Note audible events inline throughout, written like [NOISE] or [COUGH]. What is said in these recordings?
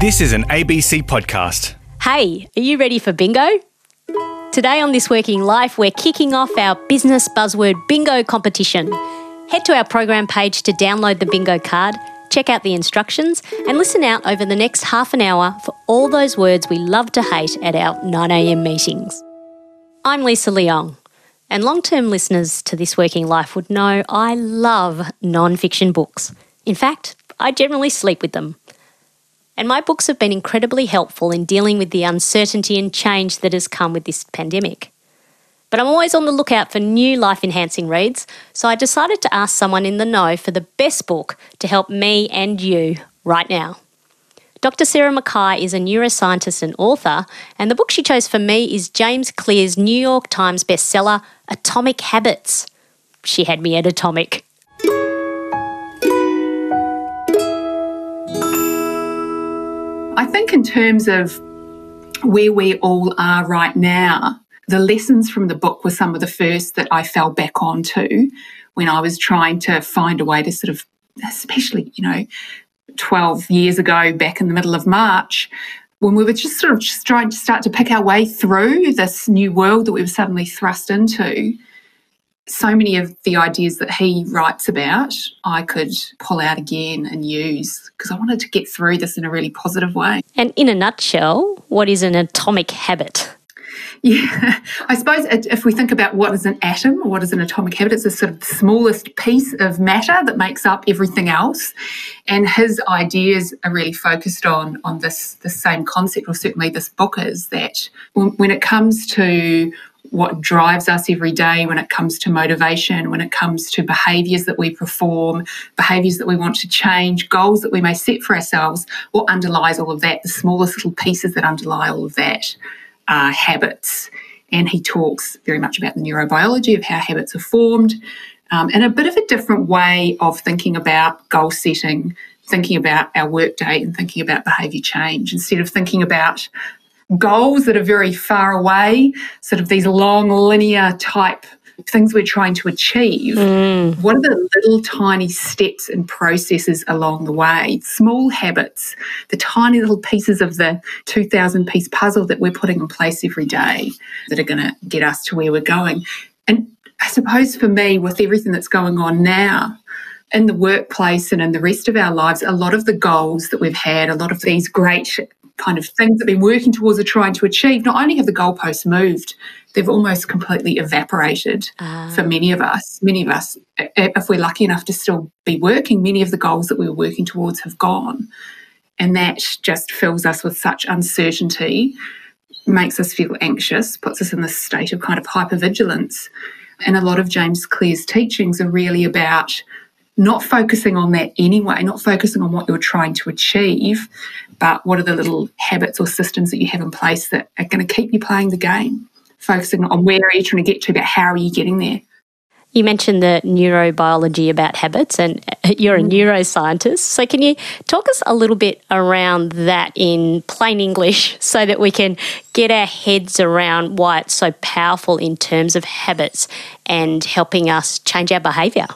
This is an ABC podcast. Hey, are you ready for bingo? Today on This Working Life, we're kicking off our business buzzword bingo competition. Head to our program page to download the bingo card, check out the instructions, and listen out over the next half an hour for all those words we love to hate at our 9am meetings. I'm Lisa Leong, and long term listeners to This Working Life would know I love non fiction books. In fact, I generally sleep with them. And my books have been incredibly helpful in dealing with the uncertainty and change that has come with this pandemic. But I'm always on the lookout for new life enhancing reads, so I decided to ask someone in the know for the best book to help me and you right now. Dr. Sarah McKay is a neuroscientist and author, and the book she chose for me is James Clear's New York Times bestseller, Atomic Habits. She had me at atomic. I think, in terms of where we all are right now, the lessons from the book were some of the first that I fell back onto when I was trying to find a way to sort of, especially, you know, 12 years ago, back in the middle of March, when we were just sort of just trying to start to pick our way through this new world that we were suddenly thrust into so many of the ideas that he writes about, I could pull out again and use because I wanted to get through this in a really positive way. And in a nutshell, what is an atomic habit? Yeah, [LAUGHS] I suppose if we think about what is an atom or what is an atomic habit, it's the sort of smallest piece of matter that makes up everything else. And his ideas are really focused on on this the same concept, or certainly this book is that when it comes to what drives us every day when it comes to motivation, when it comes to behaviors that we perform, behaviors that we want to change, goals that we may set for ourselves, what underlies all of that, the smallest little pieces that underlie all of that are habits. And he talks very much about the neurobiology of how habits are formed um, and a bit of a different way of thinking about goal setting, thinking about our workday and thinking about behavior change instead of thinking about goals that are very far away, sort of these long linear type things we're trying to achieve. Mm. What are the little tiny steps and processes along the way? Small habits, the tiny little pieces of the 2,000 piece puzzle that we're putting in place every day that are going to get us to where we're going. And I suppose for me, with everything that's going on now, in the workplace and in the rest of our lives, a lot of the goals that we've had, a lot of these great kind of things that we've been working towards or trying to achieve, not only have the goalposts moved, they've almost completely evaporated uh. for many of us. Many of us, if we're lucky enough to still be working, many of the goals that we were working towards have gone. And that just fills us with such uncertainty, makes us feel anxious, puts us in this state of kind of hypervigilance. And a lot of James Clear's teachings are really about not focusing on that anyway, not focusing on what you're trying to achieve, but what are the little habits or systems that you have in place that are going to keep you playing the game? Focusing on where are you trying to get to, but how are you getting there? You mentioned the neurobiology about habits, and [LAUGHS] you're a mm. neuroscientist. So, can you talk us a little bit around that in plain English [LAUGHS] so that we can get our heads around why it's so powerful in terms of habits and helping us change our behaviour?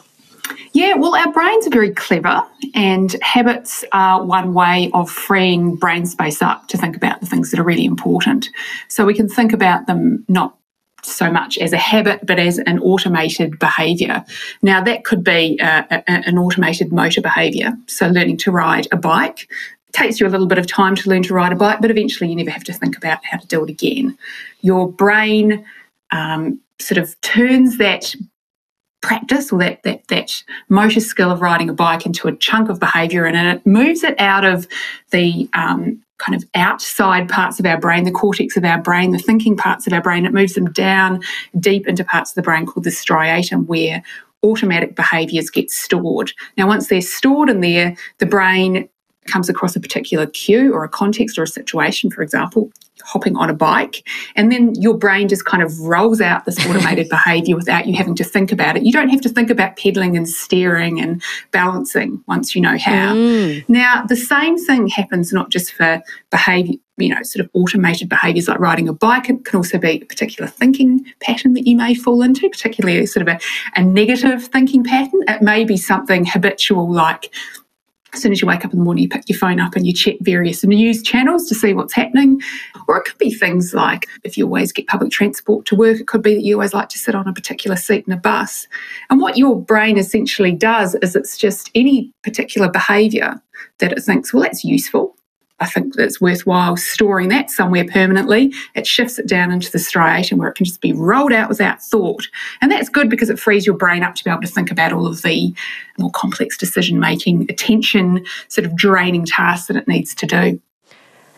Yeah, well, our brains are very clever, and habits are one way of freeing brain space up to think about the things that are really important. So we can think about them not so much as a habit, but as an automated behaviour. Now, that could be uh, a, an automated motor behaviour. So, learning to ride a bike takes you a little bit of time to learn to ride a bike, but eventually you never have to think about how to do it again. Your brain um, sort of turns that practice or that, that, that motor skill of riding a bike into a chunk of behavior and it moves it out of the um, kind of outside parts of our brain, the cortex of our brain, the thinking parts of our brain. It moves them down deep into parts of the brain called the striatum where automatic behaviors get stored. Now, once they're stored in there, the brain comes across a particular cue or a context or a situation, for example, hopping on a bike, and then your brain just kind of rolls out this [LAUGHS] automated behavior without you having to think about it. You don't have to think about pedaling and steering and balancing once you know how. Mm. Now, the same thing happens not just for behavior, you know, sort of automated behaviors like riding a bike. It can also be a particular thinking pattern that you may fall into, particularly sort of a, a negative thinking pattern. It may be something habitual like as soon as you wake up in the morning, you pick your phone up and you check various news channels to see what's happening. Or it could be things like if you always get public transport to work, it could be that you always like to sit on a particular seat in a bus. And what your brain essentially does is it's just any particular behaviour that it thinks, well, that's useful. I think it's worthwhile storing that somewhere permanently. It shifts it down into the striatum where it can just be rolled out without thought. And that's good because it frees your brain up to be able to think about all of the more complex decision making, attention, sort of draining tasks that it needs to do.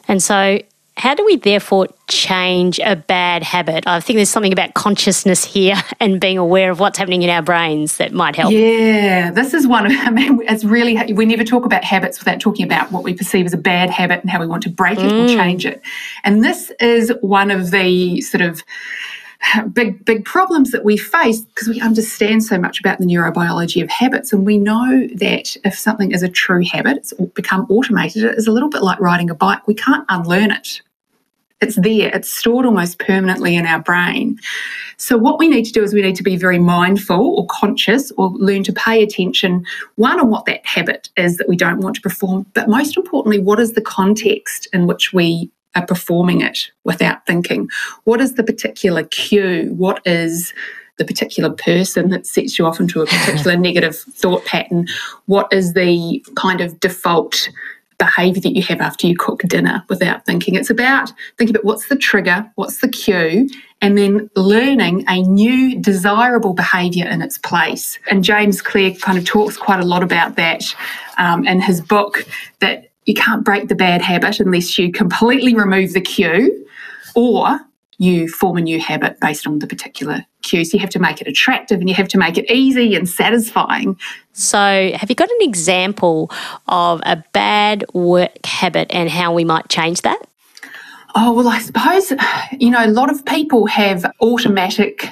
And so how do we therefore change a bad habit? I think there's something about consciousness here [LAUGHS] and being aware of what's happening in our brains that might help. Yeah, this is one of, [LAUGHS] I mean, it's really, we never talk about habits without talking about what we perceive as a bad habit and how we want to break it mm. or change it. And this is one of the sort of, [SIGHS] big big problems that we face because we understand so much about the neurobiology of habits and we know that if something is a true habit it's become automated it is a little bit like riding a bike we can't unlearn it it's there, it's stored almost permanently in our brain. So, what we need to do is we need to be very mindful or conscious or learn to pay attention, one, on what that habit is that we don't want to perform, but most importantly, what is the context in which we are performing it without thinking? What is the particular cue? What is the particular person that sets you off into a particular [LAUGHS] negative thought pattern? What is the kind of default behavior that you have after you cook dinner without thinking. It's about thinking about what's the trigger, what's the cue, and then learning a new desirable behavior in its place. And James Clear kind of talks quite a lot about that um, in his book that you can't break the bad habit unless you completely remove the cue or you form a new habit based on the particular cues. You have to make it attractive and you have to make it easy and satisfying. So, have you got an example of a bad work habit and how we might change that? Oh, well, I suppose, you know, a lot of people have automatic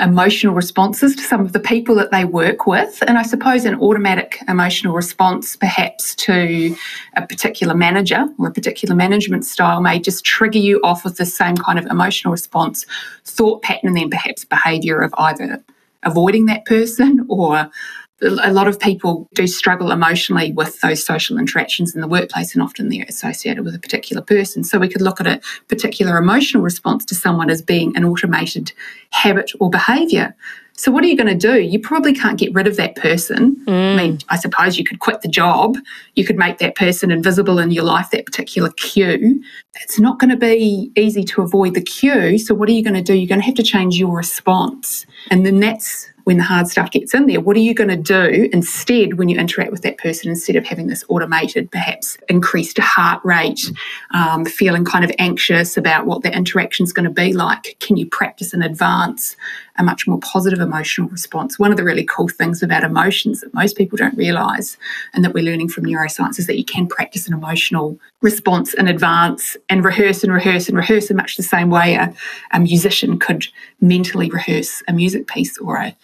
emotional responses to some of the people that they work with. And I suppose an automatic emotional response, perhaps to a particular manager or a particular management style, may just trigger you off with the same kind of emotional response, thought pattern, and then perhaps behavior of either avoiding that person or a lot of people do struggle emotionally with those social interactions in the workplace, and often they're associated with a particular person. So we could look at a particular emotional response to someone as being an automated habit or behavior. So what are you going to do? You probably can't get rid of that person. Mm. I mean, I suppose you could quit the job. You could make that person invisible in your life, that particular cue. It's not going to be easy to avoid the cue. So what are you going to do? You're going to have to change your response. And then that's when the hard stuff gets in there, what are you going to do instead when you interact with that person instead of having this automated, perhaps increased heart rate, um, feeling kind of anxious about what that interaction is going to be like? Can you practice in advance a much more positive emotional response? One of the really cool things about emotions that most people don't realize and that we're learning from neuroscience is that you can practice an emotional response in advance and rehearse and rehearse and rehearse in much the same way a, a musician could mentally rehearse a music piece or a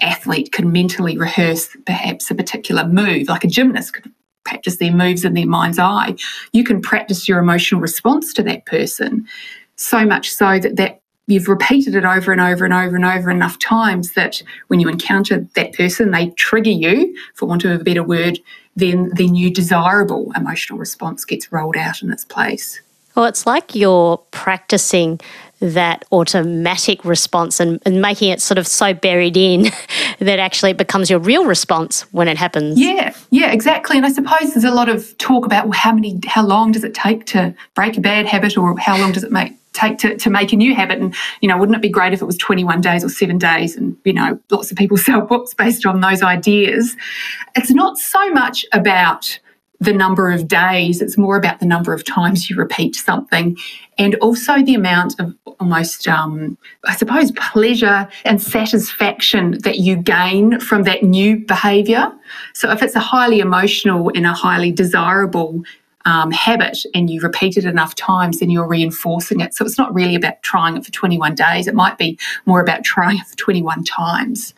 athlete could mentally rehearse perhaps a particular move, like a gymnast could practice their moves in their mind's eye. You can practice your emotional response to that person so much so that that you've repeated it over and over and over and over enough times that when you encounter that person, they trigger you, for want of a better word, then the new desirable emotional response gets rolled out in its place. Well, it's like you're practicing that automatic response and, and making it sort of so buried in [LAUGHS] that actually it becomes your real response when it happens. Yeah, yeah, exactly. And I suppose there's a lot of talk about well, how many, how long does it take to break a bad habit, or how long does it make take to, to make a new habit. And you know wouldn't it be great if it was 21 days or 7 days? And you know lots of people [LAUGHS] sell books based on those ideas. It's not so much about the number of days, it's more about the number of times you repeat something and also the amount of almost, um, I suppose, pleasure and satisfaction that you gain from that new behaviour. So if it's a highly emotional and a highly desirable um, habit and you repeat it enough times, then you're reinforcing it. So it's not really about trying it for 21 days. It might be more about trying it for 21 times.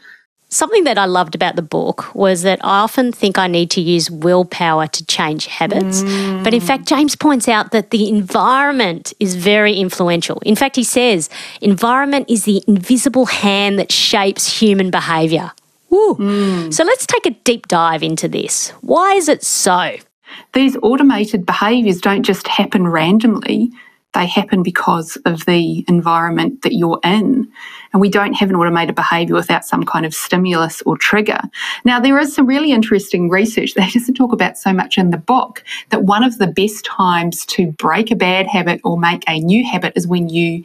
Something that I loved about the book was that I often think I need to use willpower to change habits. Mm. But in fact, James points out that the environment is very influential. In fact, he says, environment is the invisible hand that shapes human behavior. Ooh. So let's take a deep dive into this. Why is it so? These automated behaviours don't just happen randomly, they happen because of the environment that you're in. And we don't have an automated behaviour without some kind of stimulus or trigger. Now, there is some really interesting research that [LAUGHS] doesn't talk about so much in the book that one of the best times to break a bad habit or make a new habit is when you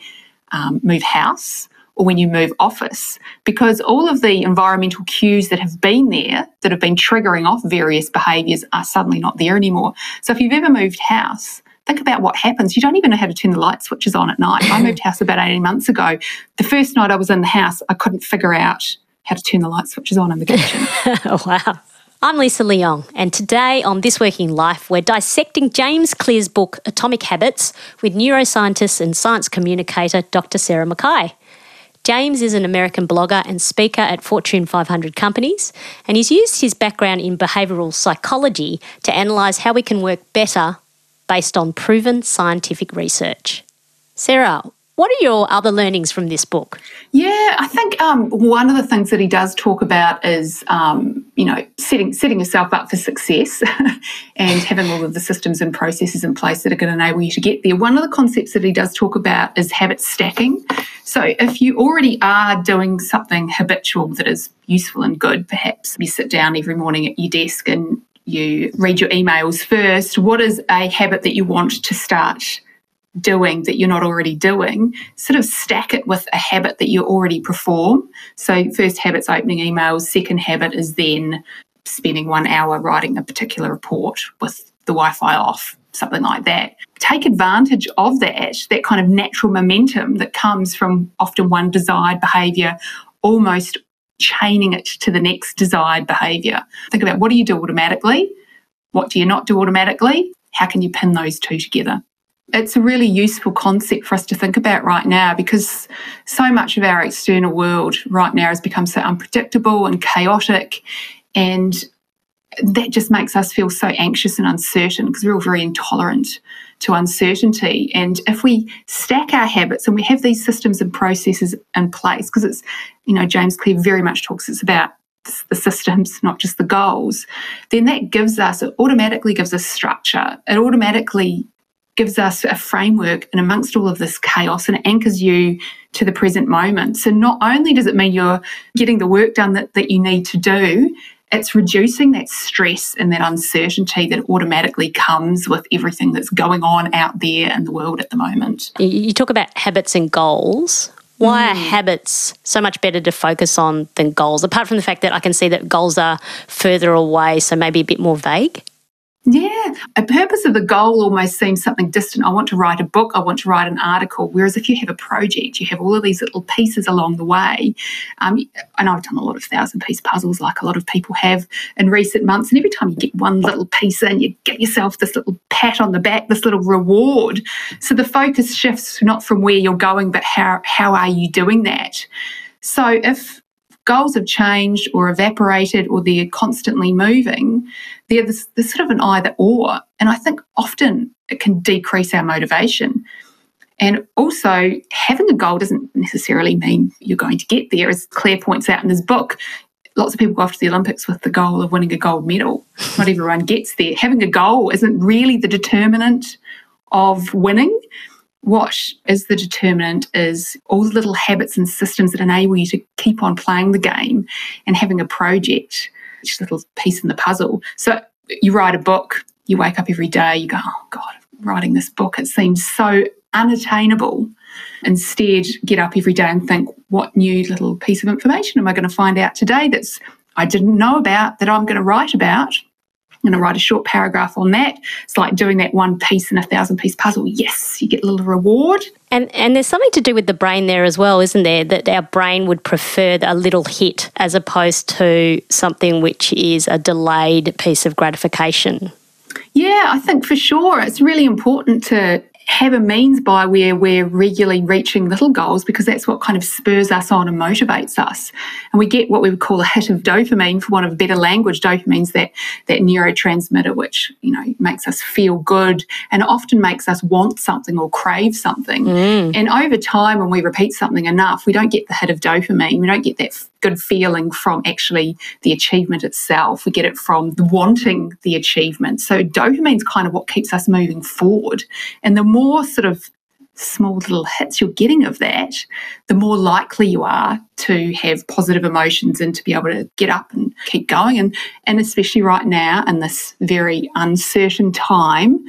um, move house or when you move office, because all of the environmental cues that have been there, that have been triggering off various behaviours, are suddenly not there anymore. So if you've ever moved house, think about what happens. You don't even know how to turn the light switches on at night. I moved house about 18 months ago. The first night I was in the house, I couldn't figure out how to turn the light switches on in the kitchen. [LAUGHS] wow. I'm Lisa Leong, and today on This Working Life, we're dissecting James Clear's book Atomic Habits with neuroscientist and science communicator Dr. Sarah McKay. James is an American blogger and speaker at Fortune 500 companies, and he's used his background in behavioural psychology to analyse how we can work better based on proven scientific research. Sarah, what are your other learnings from this book? Yeah, I think um, one of the things that he does talk about is, um, you know, setting setting yourself up for success [LAUGHS] and having all of the systems and processes in place that are going to enable you to get there. One of the concepts that he does talk about is habit stacking. So if you already are doing something habitual that is useful and good, perhaps you sit down every morning at your desk and you read your emails first. What is a habit that you want to start? Doing that you're not already doing, sort of stack it with a habit that you already perform. So, first habit's opening emails, second habit is then spending one hour writing a particular report with the Wi Fi off, something like that. Take advantage of that, that kind of natural momentum that comes from often one desired behavior almost chaining it to the next desired behavior. Think about what do you do automatically? What do you not do automatically? How can you pin those two together? It's a really useful concept for us to think about right now because so much of our external world right now has become so unpredictable and chaotic and that just makes us feel so anxious and uncertain because we're all very intolerant to uncertainty. And if we stack our habits and we have these systems and processes in place, because it's, you know, James Clear very much talks it's about the systems, not just the goals, then that gives us, it automatically gives us structure. It automatically gives us a framework and amongst all of this chaos and anchors you to the present moment. So not only does it mean you're getting the work done that, that you need to do, it's reducing that stress and that uncertainty that automatically comes with everything that's going on out there in the world at the moment. You talk about habits and goals. Why mm. are habits so much better to focus on than goals? Apart from the fact that I can see that goals are further away, so maybe a bit more vague? Yeah, a purpose of the goal almost seems something distant. I want to write a book, I want to write an article. Whereas if you have a project, you have all of these little pieces along the way. Um, know I've done a lot of thousand piece puzzles, like a lot of people have in recent months. And every time you get one little piece in, you get yourself this little pat on the back, this little reward. So the focus shifts not from where you're going, but how how are you doing that? So if goals have changed or evaporated or they're constantly moving, they're this, this sort of an either or. And I think often it can decrease our motivation. And also, having a goal doesn't necessarily mean you're going to get there. As Clear points out in his book, lots of people go off to the Olympics with the goal of winning a gold medal. Not everyone gets there. Having a goal isn't really the determinant of winning what is the determinant is all the little habits and systems that enable you to keep on playing the game and having a project, each little piece in the puzzle. So you write a book, you wake up every day, you go, oh God, writing this book, it seems so unattainable. Instead, get up every day and think, what new little piece of information am I going to find out today that's I didn't know about that I'm going to write about I'm going to write a short paragraph on that. It's like doing that one piece in a thousand piece puzzle. Yes, you get a little reward. And and there's something to do with the brain there as well, isn't there? That our brain would prefer a little hit as opposed to something which is a delayed piece of gratification. Yeah, I think for sure it's really important to have a means by where we're regularly reaching little goals because that's what kind of spurs us on and motivates us. And we get what we would call a hit of dopamine, for want of better language. Dopamine's that, that neurotransmitter which, you know, makes us feel good and often makes us want something or crave something. Mm. And over time, when we repeat something enough, we don't get the hit of dopamine. We don't get that good feeling from actually the achievement itself. We get it from wanting the achievement. So dopamine's kind of what keeps us moving forward. And the more sort of small little hits you're getting of that, the more likely you are to have positive emotions and to be able to get up and keep going. And, and especially right now in this very uncertain time,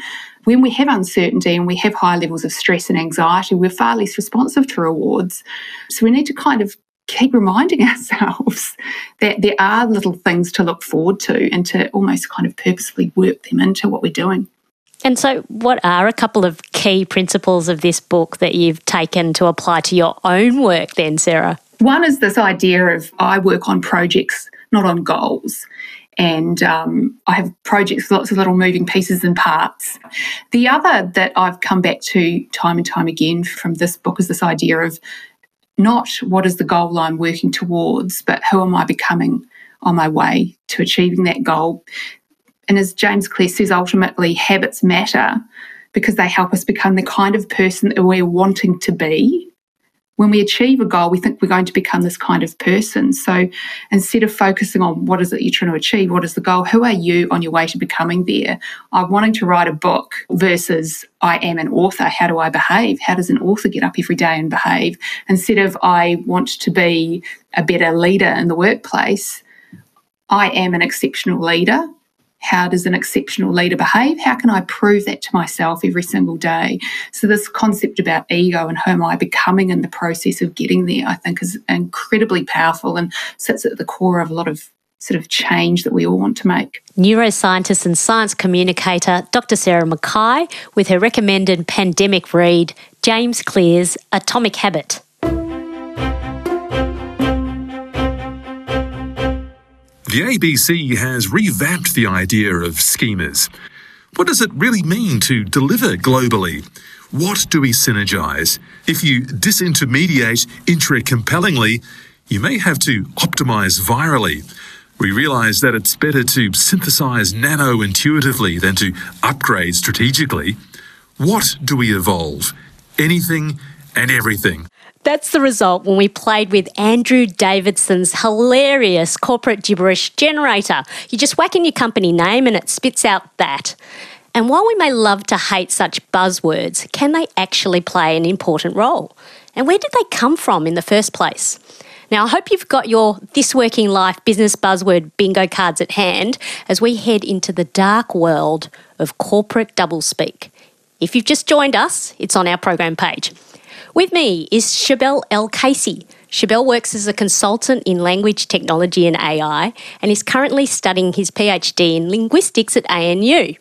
when we have uncertainty and we have high levels of stress and anxiety, we're far less responsive to rewards. So we need to kind of keep reminding [LAUGHS] ourselves that there are little things to look forward to and to almost kind of purposefully work them into what we're doing. And so, what are a couple of key principles of this book that you've taken to apply to your own work, then, Sarah? One is this idea of I work on projects, not on goals. And um, I have projects with lots of little moving pieces and parts. The other that I've come back to time and time again from this book is this idea of not what is the goal I'm working towards, but who am I becoming on my way to achieving that goal. And as James Clear says, ultimately, habits matter because they help us become the kind of person that we're wanting to be. When we achieve a goal, we think we're going to become this kind of person. So instead of focusing on what is it you're trying to achieve, what is the goal, who are you on your way to becoming there? I'm wanting to write a book versus I am an author. How do I behave? How does an author get up every day and behave? Instead of I want to be a better leader in the workplace, I am an exceptional leader how does an exceptional leader behave? How can I prove that to myself every single day? So, this concept about ego and who am I becoming in the process of getting there, I think is incredibly powerful and sits at the core of a lot of sort of change that we all want to make. Neuroscientist and science communicator Dr. Sarah McKay with her recommended pandemic read, James Clear's Atomic Habit. The ABC has revamped the idea of schemas. What does it really mean to deliver globally? What do we synergize? If you disintermediate intra-compellingly, you may have to optimize virally. We realize that it's better to synthesize nano intuitively than to upgrade strategically. What do we evolve? Anything and everything. That's the result when we played with Andrew Davidson's hilarious corporate gibberish generator. You just whack in your company name and it spits out that. And while we may love to hate such buzzwords, can they actually play an important role? And where did they come from in the first place? Now, I hope you've got your This Working Life business buzzword bingo cards at hand as we head into the dark world of corporate doublespeak. If you've just joined us, it's on our program page. With me is Shabelle L. Casey. Shabelle works as a consultant in language technology and AI and is currently studying his PhD in linguistics at ANU.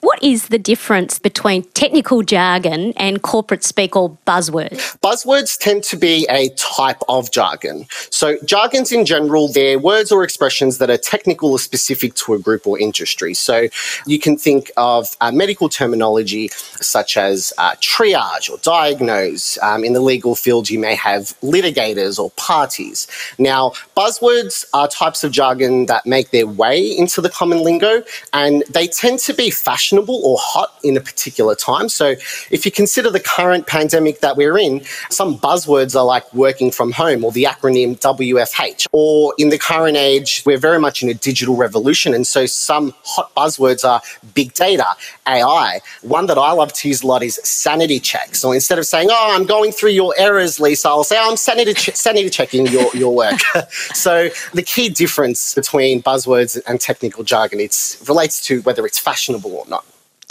What is the difference between technical jargon and corporate speak or buzzwords? Buzzwords tend to be a type of jargon. So, jargons in general, they're words or expressions that are technical or specific to a group or industry. So, you can think of uh, medical terminology such as uh, triage or diagnose. Um, in the legal field, you may have litigators or parties. Now, buzzwords are types of jargon that make their way into the common lingo and they tend to be fashionable fashionable or hot in a particular time. So if you consider the current pandemic that we're in, some buzzwords are like working from home or the acronym WFH. Or in the current age, we're very much in a digital revolution. And so some hot buzzwords are big data, AI. One that I love to use a lot is sanity check. So instead of saying, oh, I'm going through your errors, Lisa, I'll say, oh, I'm sanity, ch- sanity checking your, your work. [LAUGHS] so the key difference between buzzwords and technical jargon, it relates to whether it's fashionable or not.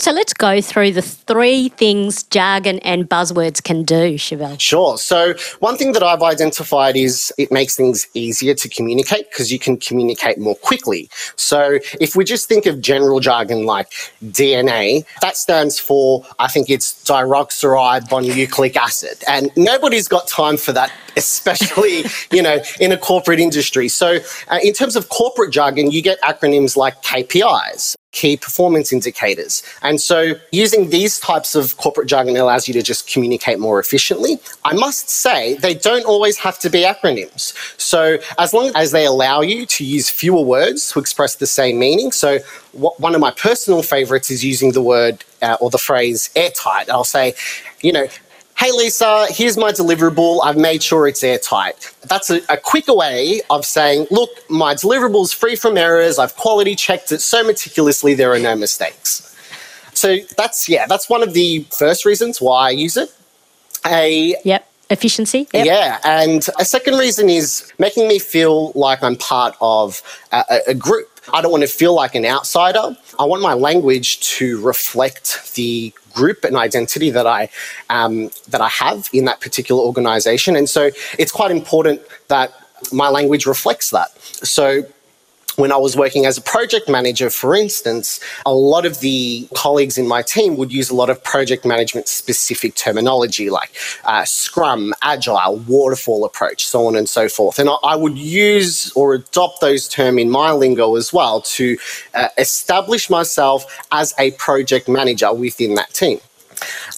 So let's go through the three things jargon and buzzwords can do, Shabelle. Sure. So one thing that I've identified is it makes things easier to communicate because you can communicate more quickly. So if we just think of general jargon like DNA, that stands for, I think it's deoxyribonucleic acid. And nobody's got time for that, [LAUGHS] especially, you know, in a corporate industry. So uh, in terms of corporate jargon, you get acronyms like KPIs, key performance indicators. And so using these types of corporate jargon allows you to just communicate more efficiently. I must say they don't always have to be acronyms. So as long as they allow you to use fewer words to express the same meaning. So one of my personal favorites is using the word uh, or the phrase airtight. I'll say, you know, hey Lisa, here's my deliverable. I've made sure it's airtight. That's a, a quicker way of saying, look, my deliverables free from errors. I've quality checked it so meticulously there are no mistakes. So that's yeah, that's one of the first reasons why I use it. A Yep. Efficiency. Yep. yeah, and a second reason is making me feel like I'm part of a, a- a group. I don't want to feel like an outsider. I want my language to reflect the group and identity that I um, that I have in that particular organization, and so it's quite important that my language reflects that. So when I was working as a project manager, for instance, a lot of the colleagues in my team would use a lot of project management specific terminology like uh, Scrum, Agile, Waterfall approach, so on and so forth. And I, would use or adopt those terms in my lingo as well to uh, establish myself as a project manager within that team.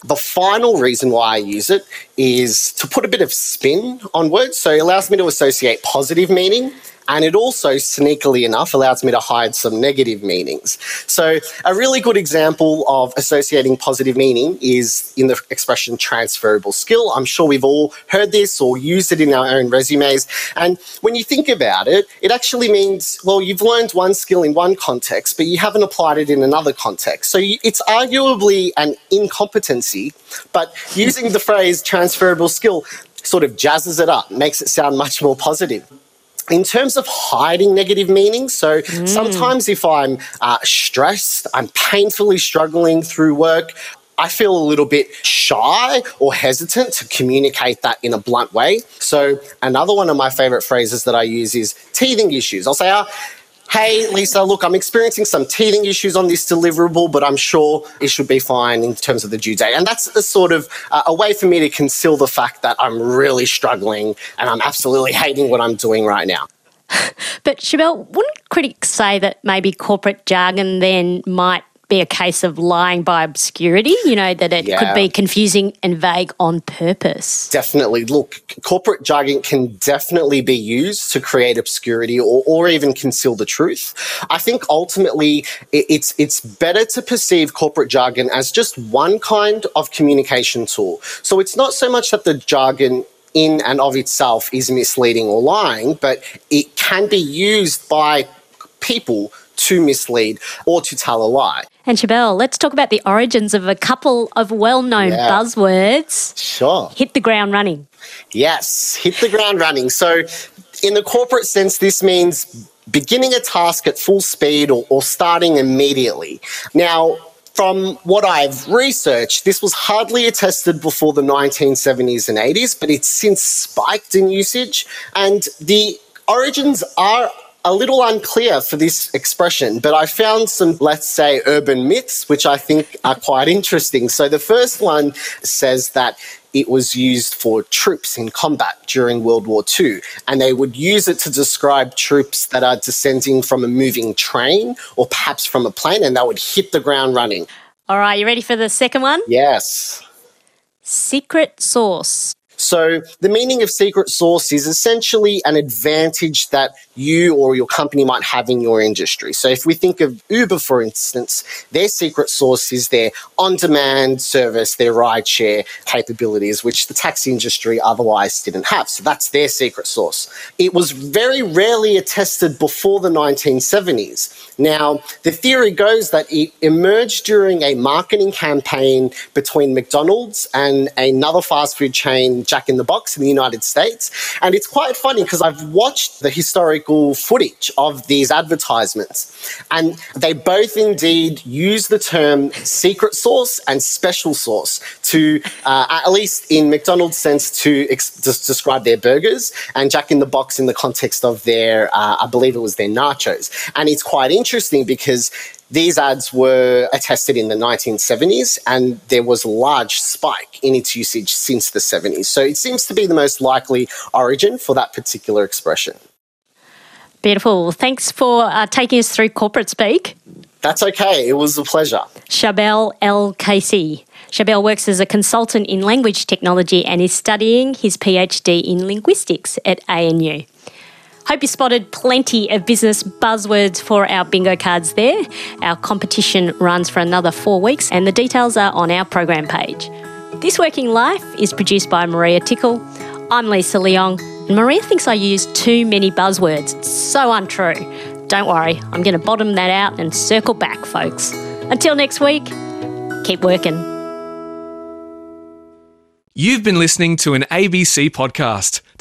The final reason why I use it is to put a bit of spin on words. So it allows me to associate positive meaning and it also, sneakily enough, allows me to hide some negative meanings. So, a really good example of associating positive meaning is in the expression transferable skill. I'm sure we've all heard this or used it in our own resumes. And when you think about it, it actually means, well, you've learned one skill in one context, but you haven't applied it in another context. So, it's arguably an incompetency, but using the phrase transferable skill sort of jazzes it up, makes it sound much more positive in terms of hiding negative meanings, so sometimes if I'm uh, stressed, I'm painfully struggling through work, I feel a little bit shy or hesitant to communicate that in a blunt way. So, another one of my favorite phrases that I use is teething issues. I'll say, uh, Hey, Lisa, look, I'm experiencing some teething issues on this deliverable, but I'm sure it should be fine in terms of the due date. And that's a sort of uh, a way for me to conceal the fact that I'm really struggling and I'm absolutely hating what I'm doing right now. [LAUGHS] But Chabelle, wouldn't critics say that maybe corporate jargon then might be a case of lying by obscurity? You know, that it Yeah. could be confusing and vague on purpose. Definitely. Look, corporate jargon can definitely be used to create obscurity or, or even conceal the truth. I think ultimately it's it's better to perceive corporate jargon as just one kind of communication tool. So it's not so much that the jargon in and of itself is misleading or lying, but it can be used by people to mislead or to tell a lie. And Chabelle, let's talk about the origins of a couple of well known Yeah. buzzwords. Sure. Hit the ground running. Yes, hit the ground running. So, in the corporate sense, this means beginning a task at full speed or, or starting immediately. Now, from what I've researched, this was hardly attested before the 1970s and 80s, but it's since spiked in usage. And the origins are a little unclear for this expression, but I found some, let's say, urban myths, which I think are quite interesting. So the first one says that it was used for troops in combat during World War II, and they would use it to describe troops that are descending from a moving train or perhaps from a plane, and they would hit the ground running. All right, you ready for the second one? Yes. Secret sauce. So, the meaning of secret sauce is essentially an advantage that you or your company might have in your industry. So, if we think of Uber, for instance, their secret sauce is their on demand service, their rideshare capabilities, which the taxi industry otherwise didn't have. So, that's their secret sauce. It was very rarely attested before the 1970s. Now, the theory goes that it emerged during a marketing campaign between McDonald's and another fast food chain, Jack in the Box, in the United States. And it's quite funny because I've watched the historical footage of these advertisements, and they both indeed use the term secret sauce and special sauce to, uh, at least in McDonald's sense, to ex- describe their burgers, and Jack in the Box in the context of their, uh, I believe it was their nachos. And it's quite interesting because these ads were attested in the 1970s and there was a large spike in its usage since the 70s. So it seems to be the most likely origin for that particular expression. Beautiful. Thanks for uh, taking us through corporate speak. That's okay. It was a pleasure. Chabelle L. Casey. Chabelle works as a consultant in language technology and is studying his PhD in linguistics at ANU. Hope you spotted plenty of business buzzwords for our bingo cards there. Our competition runs for another four weeks, and the details are on our program page. This Working Life is produced by Maria Tickle. I'm Lisa Leong, and Maria thinks I use too many buzzwords. It's so untrue. Don't worry, I'm going to bottom that out and circle back, folks. Until next week, keep working. You've been listening to an ABC podcast.